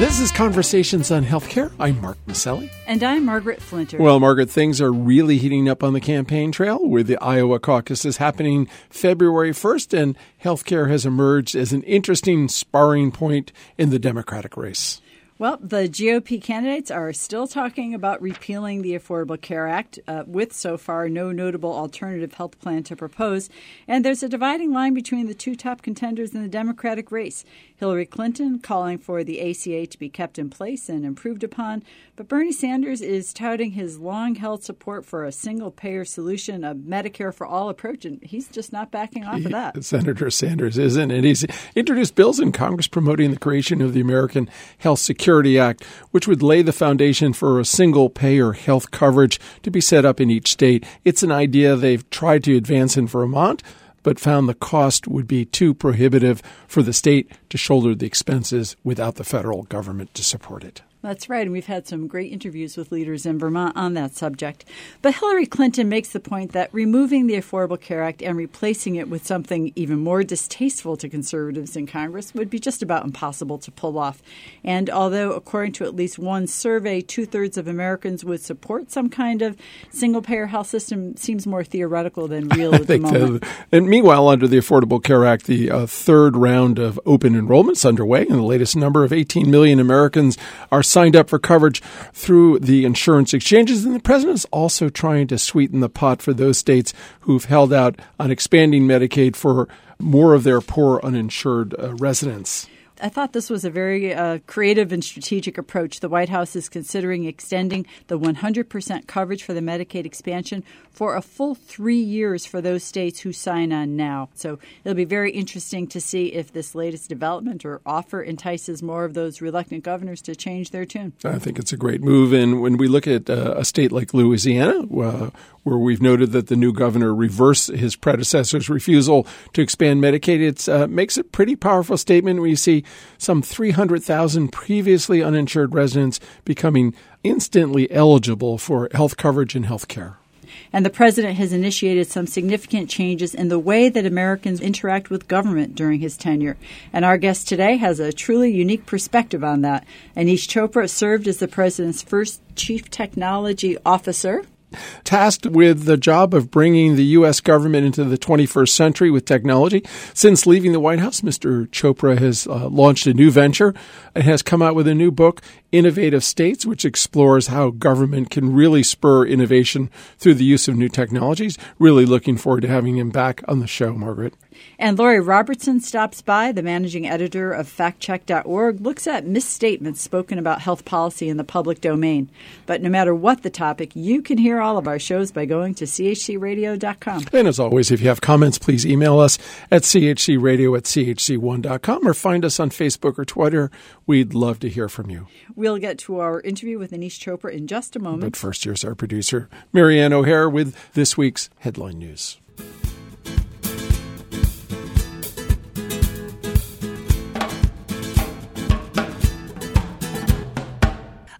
This is Conversations on Healthcare. I'm Mark Masselli. And I'm Margaret Flinter. Well, Margaret, things are really heating up on the campaign trail with the Iowa caucus is happening February 1st, and healthcare has emerged as an interesting sparring point in the Democratic race. Well, the GOP candidates are still talking about repealing the Affordable Care Act, uh, with so far no notable alternative health plan to propose. And there's a dividing line between the two top contenders in the Democratic race. Hillary Clinton calling for the ACA to be kept in place and improved upon, but Bernie Sanders is touting his long held support for a single payer solution, a Medicare for all approach, and he's just not backing off of that. Senator Sanders isn't, and he's introduced bills in Congress promoting the creation of the American Health Security Act, which would lay the foundation for a single payer health coverage to be set up in each state. It's an idea they've tried to advance in Vermont but found the cost would be too prohibitive for the state to shoulder the expenses without the federal government to support it. That's right, and we've had some great interviews with leaders in Vermont on that subject. But Hillary Clinton makes the point that removing the Affordable Care Act and replacing it with something even more distasteful to conservatives in Congress would be just about impossible to pull off. And although, according to at least one survey, two thirds of Americans would support some kind of single payer health system, seems more theoretical than real at the moment. and meanwhile, under the Affordable Care Act, the uh, third round of open enrollments underway, and the latest number of 18 million Americans are signed up for coverage through the insurance exchanges. And the president is also trying to sweeten the pot for those states who've held out on expanding Medicaid for more of their poor uninsured uh, residents. I thought this was a very uh, creative and strategic approach. The White House is considering extending the 100% coverage for the Medicaid expansion for a full three years for those states who sign on now. So it'll be very interesting to see if this latest development or offer entices more of those reluctant governors to change their tune. I think it's a great move. And when we look at uh, a state like Louisiana, uh, where we've noted that the new governor reversed his predecessor's refusal to expand Medicaid, it uh, makes a pretty powerful statement when you see some 300,000 previously uninsured residents becoming instantly eligible for health coverage and health care. And the president has initiated some significant changes in the way that Americans interact with government during his tenure. And our guest today has a truly unique perspective on that. Aneesh Chopra served as the president's first chief technology officer tasked with the job of bringing the U.S. government into the 21st century with technology. Since leaving the White House, Mr. Chopra has uh, launched a new venture and has come out with a new book, Innovative States, which explores how government can really spur innovation through the use of new technologies. Really looking forward to having him back on the show, Margaret. And Lori Robertson stops by, the managing editor of factcheck.org, looks at misstatements spoken about health policy in the public domain. But no matter what the topic, you can hear all of our shows by going to chcradio.com. And as always, if you have comments, please email us at chcradio at chc1.com or find us on Facebook or Twitter. We'd love to hear from you. We'll get to our interview with Aneesh Chopra in just a moment. But first, here's our producer, Marianne O'Hare, with this week's headline news.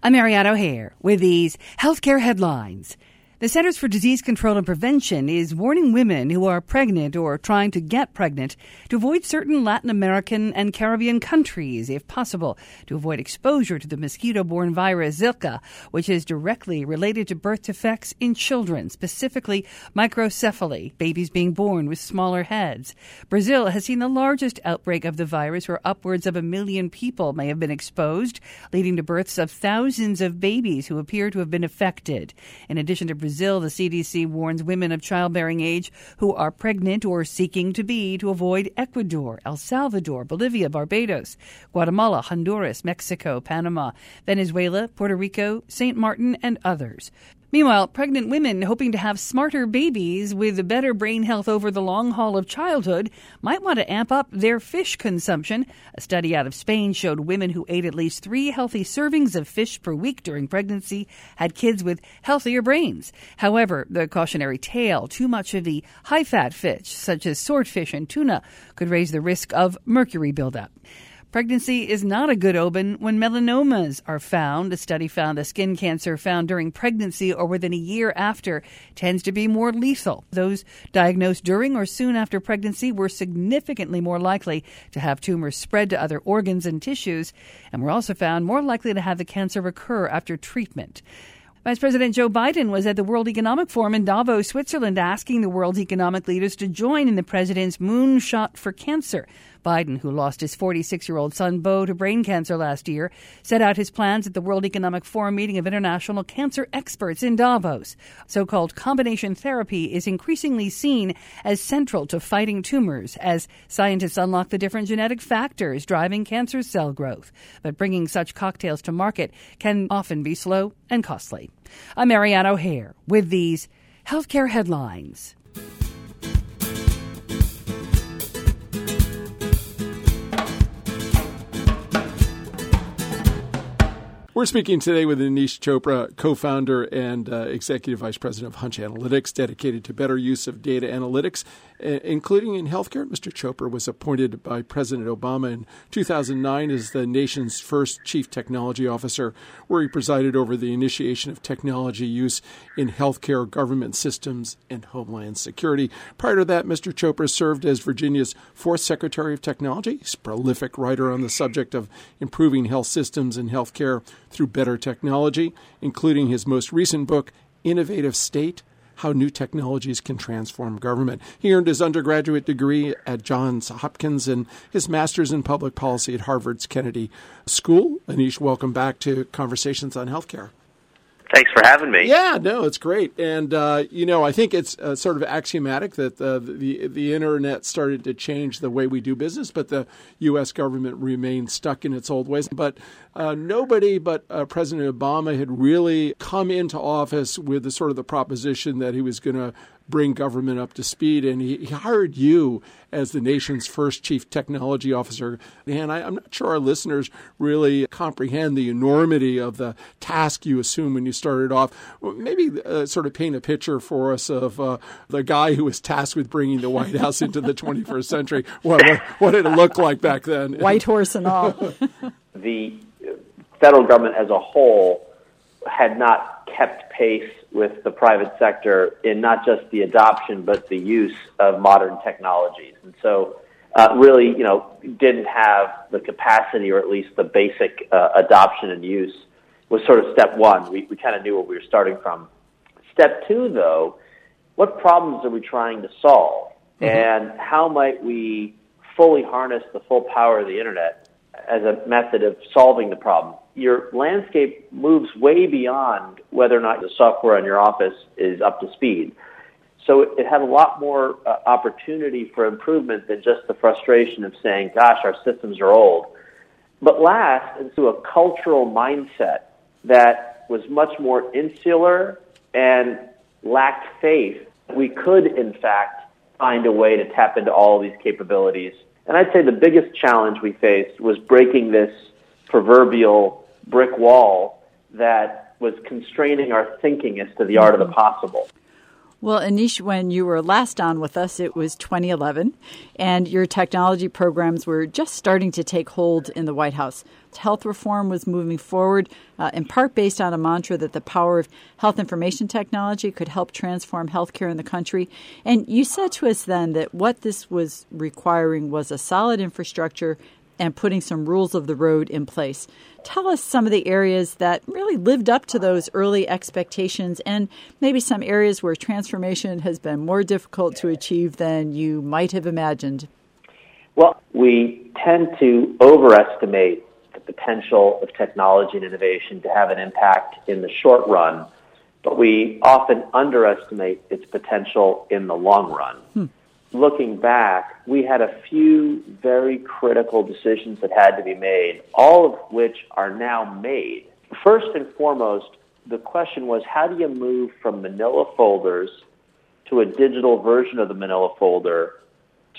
I'm Marianne O'Hare with these healthcare headlines. The Centers for Disease Control and Prevention is warning women who are pregnant or trying to get pregnant to avoid certain Latin American and Caribbean countries if possible to avoid exposure to the mosquito borne virus Zika, which is directly related to birth defects in children, specifically microcephaly, babies being born with smaller heads. Brazil has seen the largest outbreak of the virus where upwards of a million people may have been exposed, leading to births of thousands of babies who appear to have been affected. In addition to Brazil, Brazil, the CDC warns women of childbearing age who are pregnant or seeking to be to avoid Ecuador, El Salvador, Bolivia, Barbados, Guatemala, Honduras, Mexico, Panama, Venezuela, Puerto Rico, St. Martin, and others. Meanwhile, pregnant women hoping to have smarter babies with better brain health over the long haul of childhood might want to amp up their fish consumption. A study out of Spain showed women who ate at least three healthy servings of fish per week during pregnancy had kids with healthier brains. However, the cautionary tale too much of the high fat fish, such as swordfish and tuna, could raise the risk of mercury buildup. Pregnancy is not a good omen when melanomas are found. A study found the skin cancer found during pregnancy or within a year after tends to be more lethal. Those diagnosed during or soon after pregnancy were significantly more likely to have tumors spread to other organs and tissues, and were also found more likely to have the cancer recur after treatment. Vice President Joe Biden was at the World Economic Forum in Davos, Switzerland, asking the world's economic leaders to join in the president's moonshot for cancer. Biden, who lost his 46 year old son Beau to brain cancer last year, set out his plans at the World Economic Forum meeting of international cancer experts in Davos. So called combination therapy is increasingly seen as central to fighting tumors as scientists unlock the different genetic factors driving cancer cell growth. But bringing such cocktails to market can often be slow and costly. I'm Marianne O'Hare with these healthcare headlines. We're speaking today with Aneesh Chopra, co founder and uh, executive vice president of Hunch Analytics, dedicated to better use of data analytics, Uh, including in healthcare. Mr. Chopra was appointed by President Obama in 2009 as the nation's first chief technology officer, where he presided over the initiation of technology use in healthcare, government systems, and homeland security. Prior to that, Mr. Chopra served as Virginia's fourth Secretary of Technology. He's a prolific writer on the subject of improving health systems and healthcare through better technology, including his most recent book, Innovative State How New Technologies Can Transform Government. He earned his undergraduate degree at Johns Hopkins and his master's in public policy at Harvard's Kennedy School. Aneesh, welcome back to Conversations on Healthcare. Thanks for having me. Yeah, no, it's great, and uh, you know, I think it's uh, sort of axiomatic that uh, the the internet started to change the way we do business, but the U.S. government remained stuck in its old ways. But uh, nobody but uh, President Obama had really come into office with the sort of the proposition that he was going to bring government up to speed. And he, he, hired you as the nation's first chief technology officer. And I, am not sure our listeners really comprehend the enormity of the task you assumed when you started off. Maybe uh, sort of paint a picture for us of uh, the guy who was tasked with bringing the White House into the 21st century. What, what, what did it look like back then? White horse and all. the federal government as a whole had not kept pace with the private sector in not just the adoption but the use of modern technologies. And so, uh, really, you know, didn't have the capacity or at least the basic uh, adoption and use was sort of step one. We, we kind of knew where we were starting from. Step two, though, what problems are we trying to solve? Mm-hmm. And how might we fully harness the full power of the internet as a method of solving the problem? your landscape moves way beyond whether or not the software in your office is up to speed. So it had a lot more uh, opportunity for improvement than just the frustration of saying, gosh, our systems are old. But last, into a cultural mindset that was much more insular and lacked faith, we could, in fact, find a way to tap into all these capabilities. And I'd say the biggest challenge we faced was breaking this proverbial brick wall that was constraining our thinking as to the art of the possible. Well, Aneesh, when you were last on with us, it was 2011, and your technology programs were just starting to take hold in the White House. Health reform was moving forward, uh, in part based on a mantra that the power of health information technology could help transform healthcare in the country. And you said to us then that what this was requiring was a solid infrastructure and putting some rules of the road in place. Tell us some of the areas that really lived up to those early expectations and maybe some areas where transformation has been more difficult to achieve than you might have imagined. Well, we tend to overestimate the potential of technology and innovation to have an impact in the short run, but we often underestimate its potential in the long run. Hmm looking back, we had a few very critical decisions that had to be made, all of which are now made. First and foremost, the question was how do you move from manila folders to a digital version of the manila folder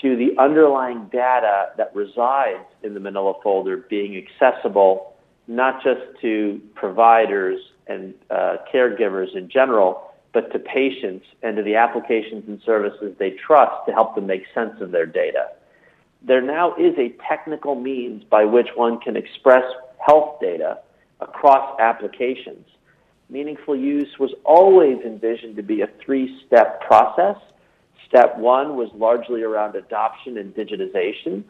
to the underlying data that resides in the manila folder being accessible not just to providers and uh, caregivers in general, but to patients and to the applications and services they trust to help them make sense of their data. there now is a technical means by which one can express health data across applications. Meaningful use was always envisioned to be a three step process. Step one was largely around adoption and digitization.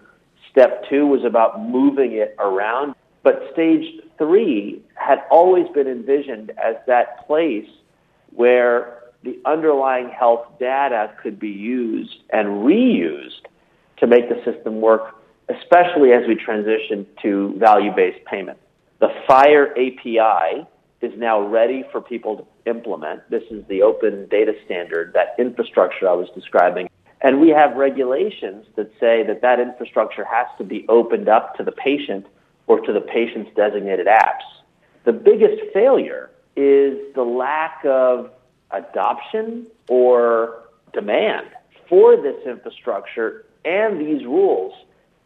Step two was about moving it around. But stage three had always been envisioned as that place where the underlying health data could be used and reused to make the system work, especially as we transition to value-based payment. The FHIR API is now ready for people to implement. This is the open data standard, that infrastructure I was describing. And we have regulations that say that that infrastructure has to be opened up to the patient or to the patient's designated apps. The biggest failure is the lack of adoption or demand for this infrastructure and these rules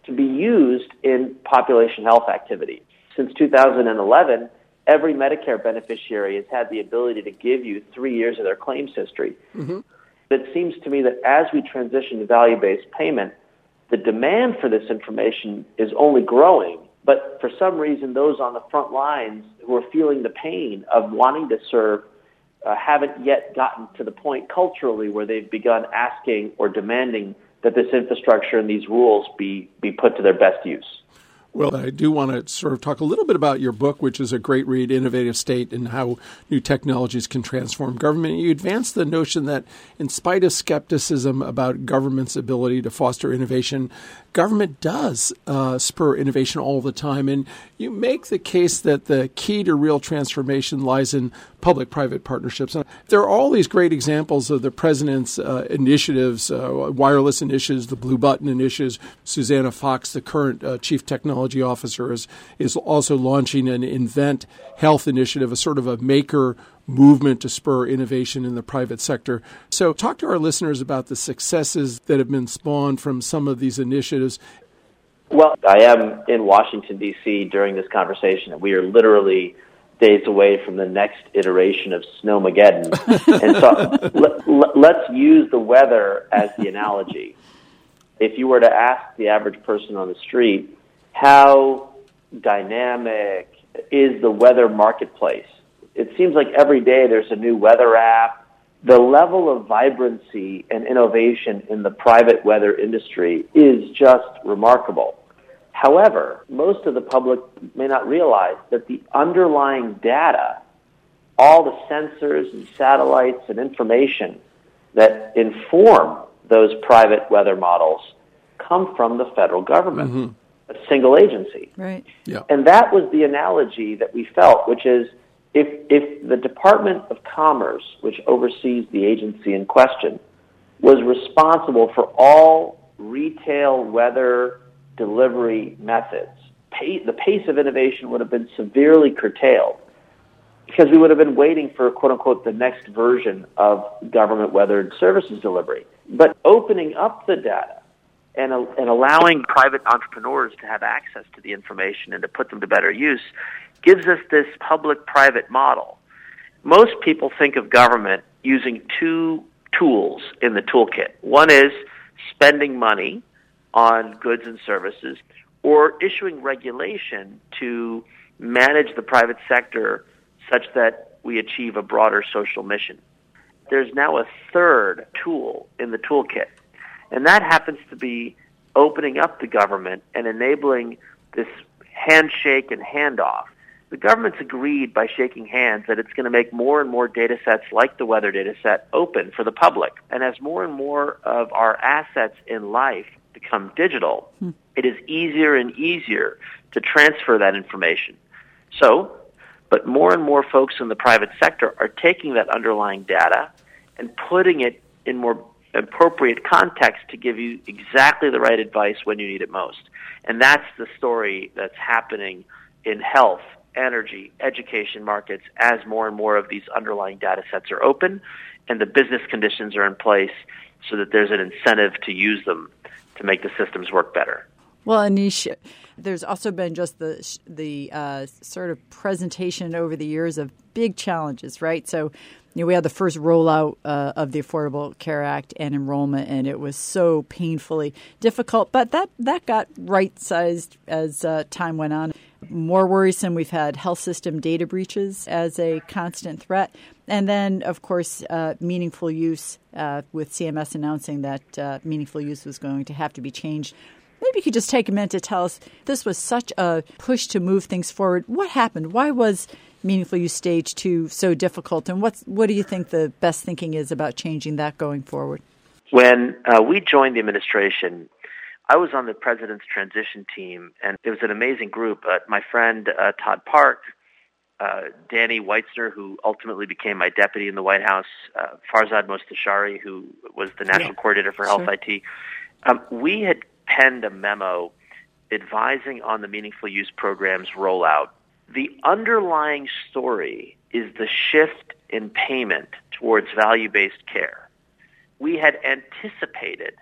to be used in population health activity. Since 2011, every Medicare beneficiary has had the ability to give you three years of their claims history. Mm-hmm. It seems to me that as we transition to value based payment, the demand for this information is only growing. But for some reason, those on the front lines who are feeling the pain of wanting to serve uh, haven't yet gotten to the point culturally where they've begun asking or demanding that this infrastructure and these rules be, be put to their best use. Well, I do want to sort of talk a little bit about your book, which is a great read, Innovative State, and how new technologies can transform government. You advance the notion that, in spite of skepticism about government's ability to foster innovation, government does uh, spur innovation all the time. And you make the case that the key to real transformation lies in public private partnerships. There are all these great examples of the president's uh, initiatives, uh, wireless initiatives, the Blue Button initiatives. Susannah Fox, the current uh, chief technology officer, is, is also launching an Invent Health initiative, a sort of a maker movement to spur innovation in the private sector. So, talk to our listeners about the successes that have been spawned from some of these initiatives. Well, I am in Washington, D.C. during this conversation, and we are literally days away from the next iteration of Snowmageddon. and so let, let's use the weather as the analogy. If you were to ask the average person on the street, how dynamic is the weather marketplace? it seems like every day there's a new weather app. The level of vibrancy and innovation in the private weather industry is just remarkable. However, most of the public may not realize that the underlying data, all the sensors and satellites and information that inform those private weather models come from the federal government, mm-hmm. a single agency. Right. Yeah. And that was the analogy that we felt, which is if, if the Department of Commerce, which oversees the agency in question, was responsible for all retail weather delivery methods, pay, the pace of innovation would have been severely curtailed because we would have been waiting for quote unquote the next version of government weathered services delivery. But opening up the data and, and allowing private entrepreneurs to have access to the information and to put them to better use gives us this public-private model. Most people think of government using two tools in the toolkit. One is spending money on goods and services or issuing regulation to manage the private sector such that we achieve a broader social mission. There's now a third tool in the toolkit, and that happens to be opening up the government and enabling this handshake and handoff the government's agreed by shaking hands that it's going to make more and more data sets like the weather data set open for the public. And as more and more of our assets in life become digital, hmm. it is easier and easier to transfer that information. So, but more and more folks in the private sector are taking that underlying data and putting it in more appropriate context to give you exactly the right advice when you need it most. And that's the story that's happening in health energy, education markets as more and more of these underlying data sets are open and the business conditions are in place so that there's an incentive to use them to make the systems work better. Well, Aneesh, there's also been just the the uh, sort of presentation over the years of big challenges, right? So, you know, we had the first rollout uh, of the Affordable Care Act and enrollment, and it was so painfully difficult. But that that got right sized as uh, time went on. More worrisome, we've had health system data breaches as a constant threat. And then, of course, uh, meaningful use, uh, with CMS announcing that uh, meaningful use was going to have to be changed. Maybe you could just take a minute to tell us this was such a push to move things forward. What happened? Why was meaningful use stage two so difficult? And what's, what do you think the best thinking is about changing that going forward? When uh, we joined the administration, I was on the president's transition team, and it was an amazing group. My friend uh, Todd Park, uh, Danny Weitzner, who ultimately became my deputy in the White House, uh, Farzad Mostashari, who was the national yeah. coordinator for Health sure. IT. Um, we had penned a memo advising on the meaningful use program's rollout. The underlying story is the shift in payment towards value-based care. We had anticipated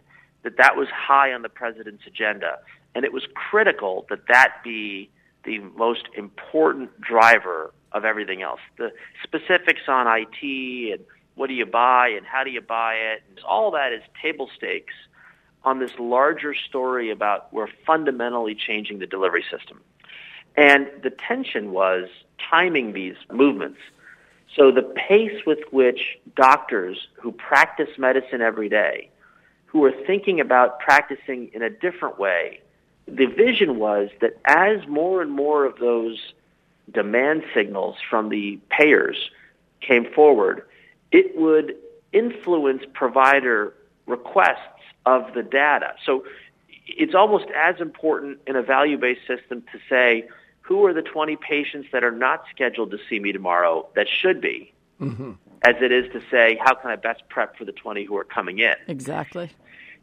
that that was high on the president's agenda, and it was critical that that be the most important driver of everything else. The specifics on IT and what do you buy and how do you buy it, all that is table stakes on this larger story about we're fundamentally changing the delivery system. And the tension was timing these movements. So the pace with which doctors who practice medicine every day who are thinking about practicing in a different way. The vision was that as more and more of those demand signals from the payers came forward, it would influence provider requests of the data. So it's almost as important in a value-based system to say, who are the 20 patients that are not scheduled to see me tomorrow that should be, mm-hmm. as it is to say, how can I best prep for the 20 who are coming in? Exactly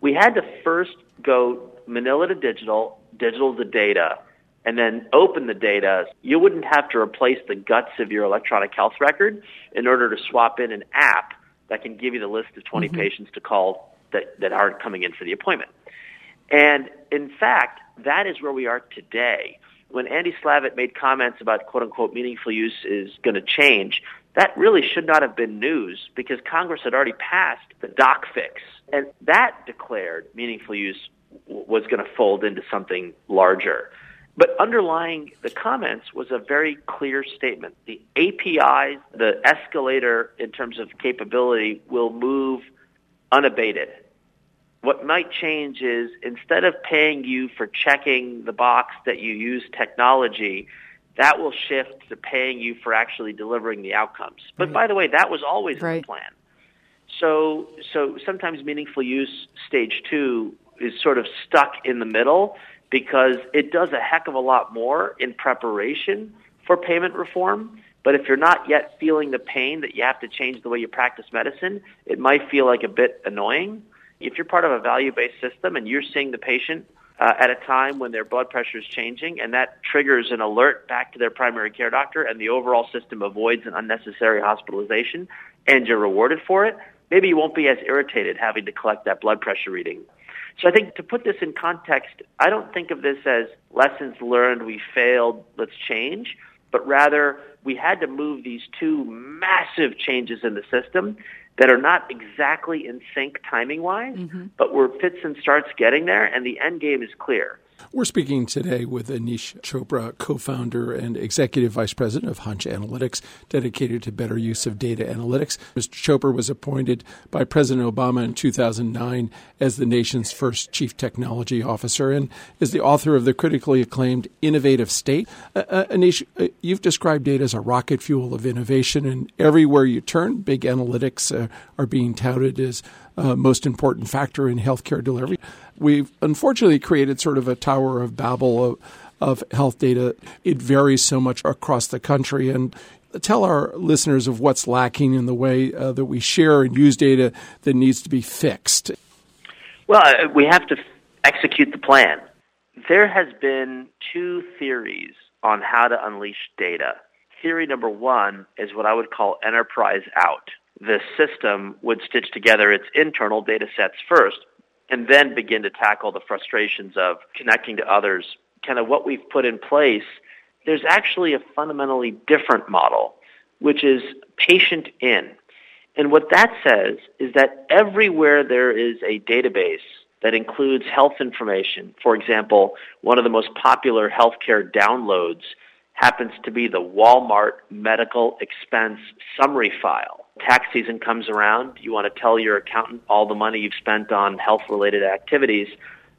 we had to first go manila to digital, digital to data, and then open the data. You wouldn't have to replace the guts of your electronic health record in order to swap in an app that can give you the list of 20 mm-hmm. patients to call that, that aren't coming in for the appointment. And in fact, that is where we are today. When Andy Slavitt made comments about quote unquote meaningful use is going to change, that really should not have been news because Congress had already passed the doc fix. And that declared meaningful use was going to fold into something larger. But underlying the comments was a very clear statement. The APIs, the escalator in terms of capability will move unabated. What might change is instead of paying you for checking the box that you use technology, that will shift to paying you for actually delivering the outcomes. But right. by the way, that was always right. the plan. So, so sometimes meaningful use stage two is sort of stuck in the middle because it does a heck of a lot more in preparation for payment reform. But if you're not yet feeling the pain that you have to change the way you practice medicine, it might feel like a bit annoying. If you're part of a value-based system and you're seeing the patient uh, at a time when their blood pressure is changing, and that triggers an alert back to their primary care doctor, and the overall system avoids an unnecessary hospitalization, and you're rewarded for it, maybe you won't be as irritated having to collect that blood pressure reading. So I think to put this in context, I don't think of this as lessons learned, we failed, let's change, but rather we had to move these two massive changes in the system that are not exactly in sync timing wise, mm-hmm. but we're fits and starts getting there, and the end game is clear. We're speaking today with Aneesh Chopra, co founder and executive vice president of Hunch Analytics, dedicated to better use of data analytics. Mr. Chopra was appointed by President Obama in 2009 as the nation's first chief technology officer and is the author of the critically acclaimed Innovative State. Uh, uh, Aneesh, uh, you've described data as a rocket fuel of innovation, and everywhere you turn, big analytics uh, are being touted as uh, most important factor in healthcare delivery. We've unfortunately created sort of a Tower of Babel of, of health data. It varies so much across the country. And tell our listeners of what's lacking in the way uh, that we share and use data that needs to be fixed. Well, uh, we have to execute the plan. There has been two theories on how to unleash data. Theory number one is what I would call enterprise out. The system would stitch together its internal data sets first and then begin to tackle the frustrations of connecting to others. Kind of what we've put in place, there's actually a fundamentally different model, which is patient in. And what that says is that everywhere there is a database that includes health information, for example, one of the most popular healthcare downloads happens to be the Walmart medical expense summary file. Tax season comes around, you want to tell your accountant all the money you've spent on health related activities.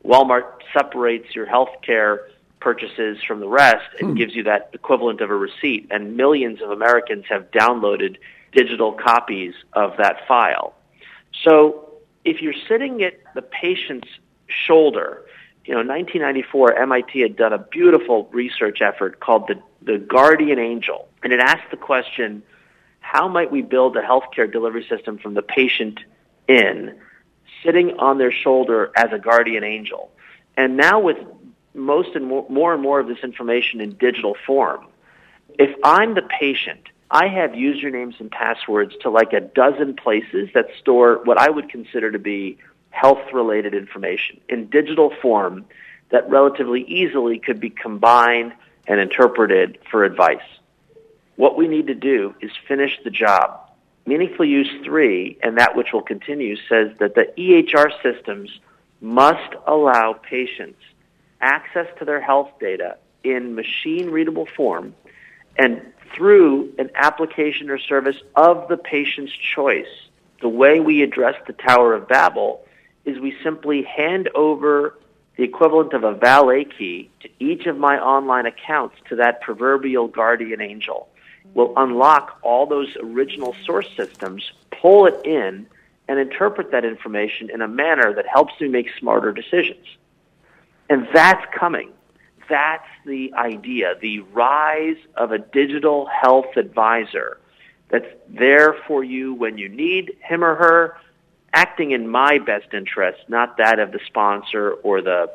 Walmart separates your healthcare purchases from the rest and hmm. gives you that equivalent of a receipt. And millions of Americans have downloaded digital copies of that file. So if you're sitting at the patient's shoulder, you know, in 1994, MIT had done a beautiful research effort called the, the Guardian Angel. And it asked the question, how might we build a healthcare delivery system from the patient in, sitting on their shoulder as a guardian angel? And now with most and more, more and more of this information in digital form, if I'm the patient I have usernames and passwords to like a dozen places that store what I would consider to be health related information in digital form that relatively easily could be combined and interpreted for advice. What we need to do is finish the job. Meaningful Use 3, and that which will continue, says that the EHR systems must allow patients access to their health data in machine readable form and through an application or service of the patient's choice. The way we address the Tower of Babel is we simply hand over the equivalent of a valet key to each of my online accounts to that proverbial guardian angel. We'll unlock all those original source systems, pull it in, and interpret that information in a manner that helps me make smarter decisions. And that's coming that's the idea, the rise of a digital health advisor that's there for you when you need him or her, acting in my best interest, not that of the sponsor or the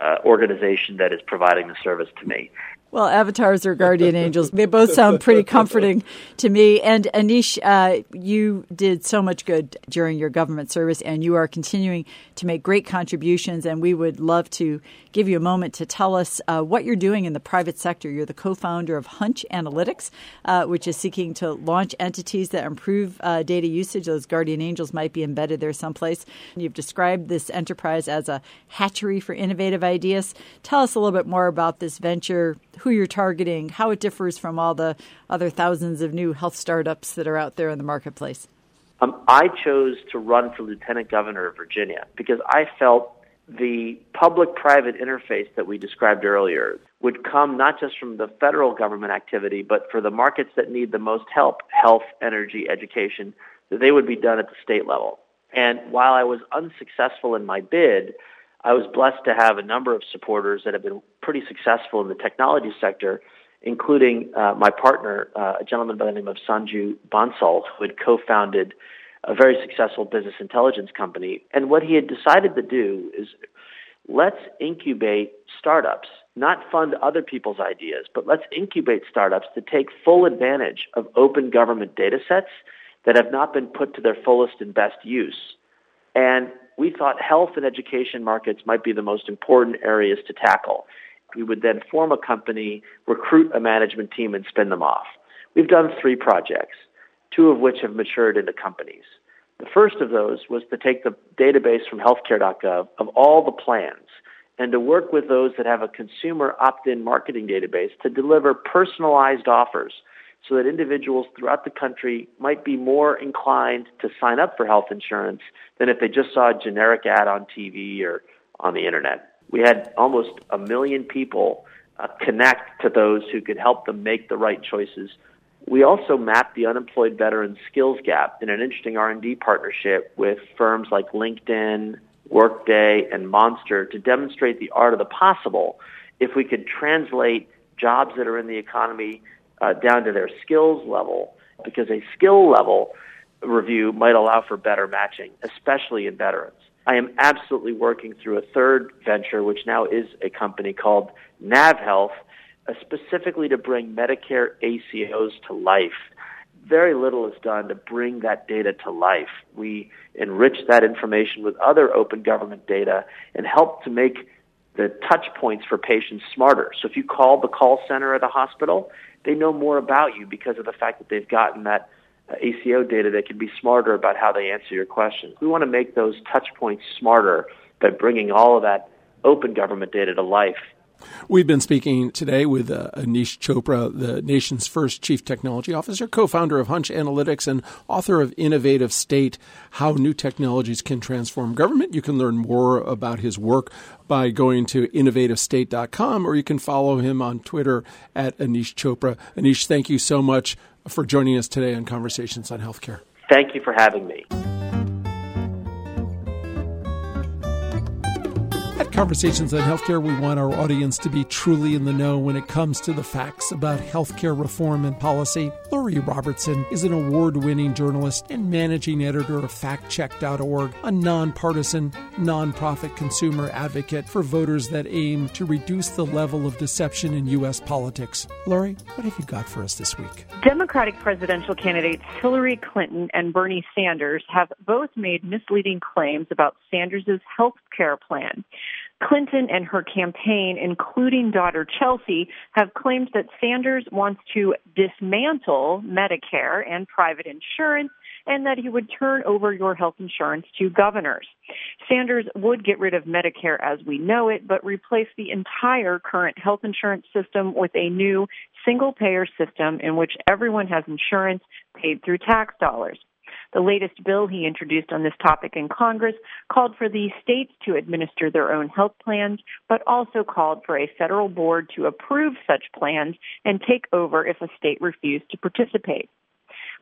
uh, organization that is providing the service to me. Well, avatars or guardian angels, they both sound pretty comforting to me. And Aneesh, uh, you did so much good during your government service, and you are continuing to make great contributions. And we would love to give you a moment to tell us uh, what you're doing in the private sector. You're the co founder of Hunch Analytics, uh, which is seeking to launch entities that improve uh, data usage. Those guardian angels might be embedded there someplace. You've described this enterprise as a hatchery for innovative ideas. Tell us a little bit more about this venture who you're targeting, how it differs from all the other thousands of new health startups that are out there in the marketplace? Um, I chose to run for lieutenant governor of Virginia because I felt the public-private interface that we described earlier would come not just from the federal government activity, but for the markets that need the most help, health, energy, education, that they would be done at the state level. And while I was unsuccessful in my bid, I was blessed to have a number of supporters that have been pretty successful in the technology sector, including uh, my partner, uh, a gentleman by the name of Sanju Bansal, who had co-founded a very successful business intelligence company. And what he had decided to do is let's incubate startups, not fund other people's ideas, but let's incubate startups to take full advantage of open government data sets that have not been put to their fullest and best use. And we thought health and education markets might be the most important areas to tackle. We would then form a company, recruit a management team, and spin them off. We've done three projects, two of which have matured into companies. The first of those was to take the database from healthcare.gov of all the plans and to work with those that have a consumer opt-in marketing database to deliver personalized offers so that individuals throughout the country might be more inclined to sign up for health insurance than if they just saw a generic ad on TV or on the internet. We had almost a million people uh, connect to those who could help them make the right choices. We also mapped the unemployed veteran skills gap in an interesting R&D partnership with firms like LinkedIn, Workday, and Monster to demonstrate the art of the possible if we could translate jobs that are in the economy uh, down to their skills level because a skill level review might allow for better matching, especially in veterans. I am absolutely working through a third venture, which now is a company called NavHealth, uh, specifically to bring Medicare ACOs to life. very little is done to bring that data to life. We enrich that information with other open government data and help to make the touch points for patients smarter. So if you call the call center at a hospital, they know more about you because of the fact that they've gotten that uh, ACO data that can be smarter about how they answer your questions. We want to make those touch points smarter by bringing all of that open government data to life We've been speaking today with uh, Aneesh Chopra, the nation's first chief technology officer, co founder of Hunch Analytics, and author of Innovative State How New Technologies Can Transform Government. You can learn more about his work by going to innovativestate.com or you can follow him on Twitter at Aneesh Chopra. Aneesh, thank you so much for joining us today on Conversations on Healthcare. Thank you for having me. Conversations on Healthcare, we want our audience to be truly in the know when it comes to the facts about healthcare reform and policy. Lori Robertson is an award winning journalist and managing editor of FactCheck.org, a nonpartisan, nonprofit consumer advocate for voters that aim to reduce the level of deception in U.S. politics. Lori, what have you got for us this week? Democratic presidential candidates Hillary Clinton and Bernie Sanders have both made misleading claims about Sanders' health care plan. Clinton and her campaign, including daughter Chelsea, have claimed that Sanders wants to dismantle Medicare and private insurance and that he would turn over your health insurance to governors. Sanders would get rid of Medicare as we know it, but replace the entire current health insurance system with a new single payer system in which everyone has insurance paid through tax dollars. The latest bill he introduced on this topic in Congress called for the states to administer their own health plans, but also called for a federal board to approve such plans and take over if a state refused to participate.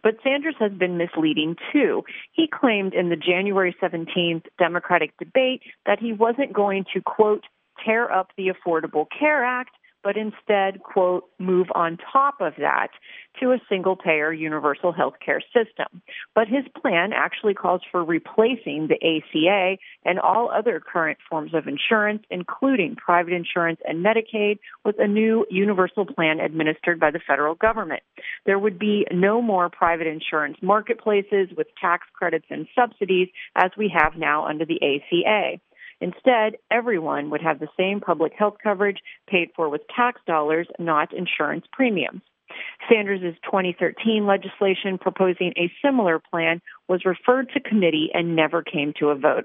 But Sanders has been misleading too. He claimed in the January 17th Democratic debate that he wasn't going to, quote, tear up the Affordable Care Act, but instead, quote, move on top of that to a single payer universal health care system. But his plan actually calls for replacing the ACA and all other current forms of insurance, including private insurance and Medicaid, with a new universal plan administered by the federal government. There would be no more private insurance marketplaces with tax credits and subsidies as we have now under the ACA. Instead, everyone would have the same public health coverage paid for with tax dollars, not insurance premiums. Sanders' 2013 legislation proposing a similar plan was referred to committee and never came to a vote.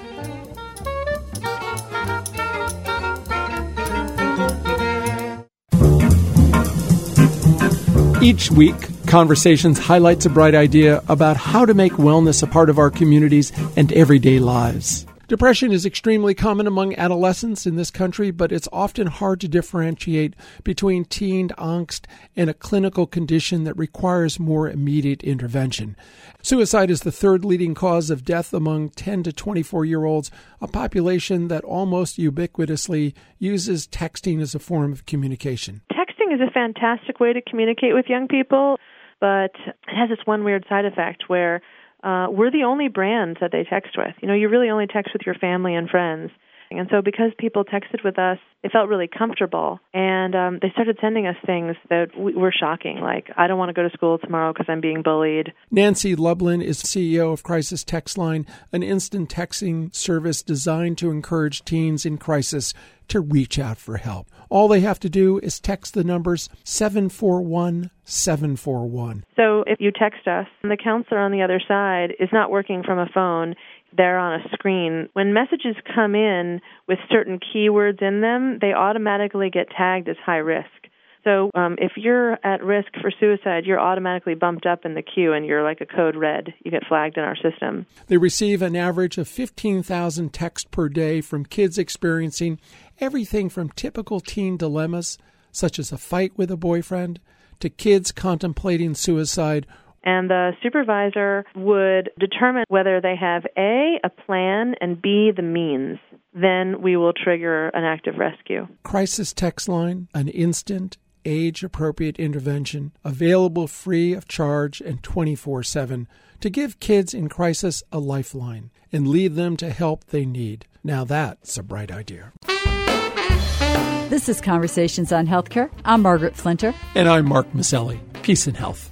Each week, Conversations highlights a bright idea about how to make wellness a part of our communities and everyday lives. Depression is extremely common among adolescents in this country, but it's often hard to differentiate between teen angst and a clinical condition that requires more immediate intervention. Suicide is the third leading cause of death among 10 to 24 year olds, a population that almost ubiquitously uses texting as a form of communication is a fantastic way to communicate with young people, but it has this one weird side effect where uh, we're the only brand that they text with. You know, you really only text with your family and friends. And so, because people texted with us, it felt really comfortable. And um, they started sending us things that were shocking, like, I don't want to go to school tomorrow because I'm being bullied. Nancy Lublin is CEO of Crisis Text Line, an instant texting service designed to encourage teens in crisis to reach out for help. All they have to do is text the numbers 741 741. So if you text us, the counselor on the other side is not working from a phone they're on a screen. When messages come in with certain keywords in them, they automatically get tagged as high risk. So um, if you're at risk for suicide, you're automatically bumped up in the queue and you're like a code red. You get flagged in our system. They receive an average of 15,000 texts per day from kids experiencing everything from typical teen dilemmas, such as a fight with a boyfriend, to kids contemplating suicide and the supervisor would determine whether they have A, a plan, and B, the means. Then we will trigger an active rescue. Crisis text line, an instant, age appropriate intervention, available free of charge and 24 7 to give kids in crisis a lifeline and lead them to help they need. Now that's a bright idea. This is Conversations on Healthcare. I'm Margaret Flinter. And I'm Mark Masselli. Peace and health.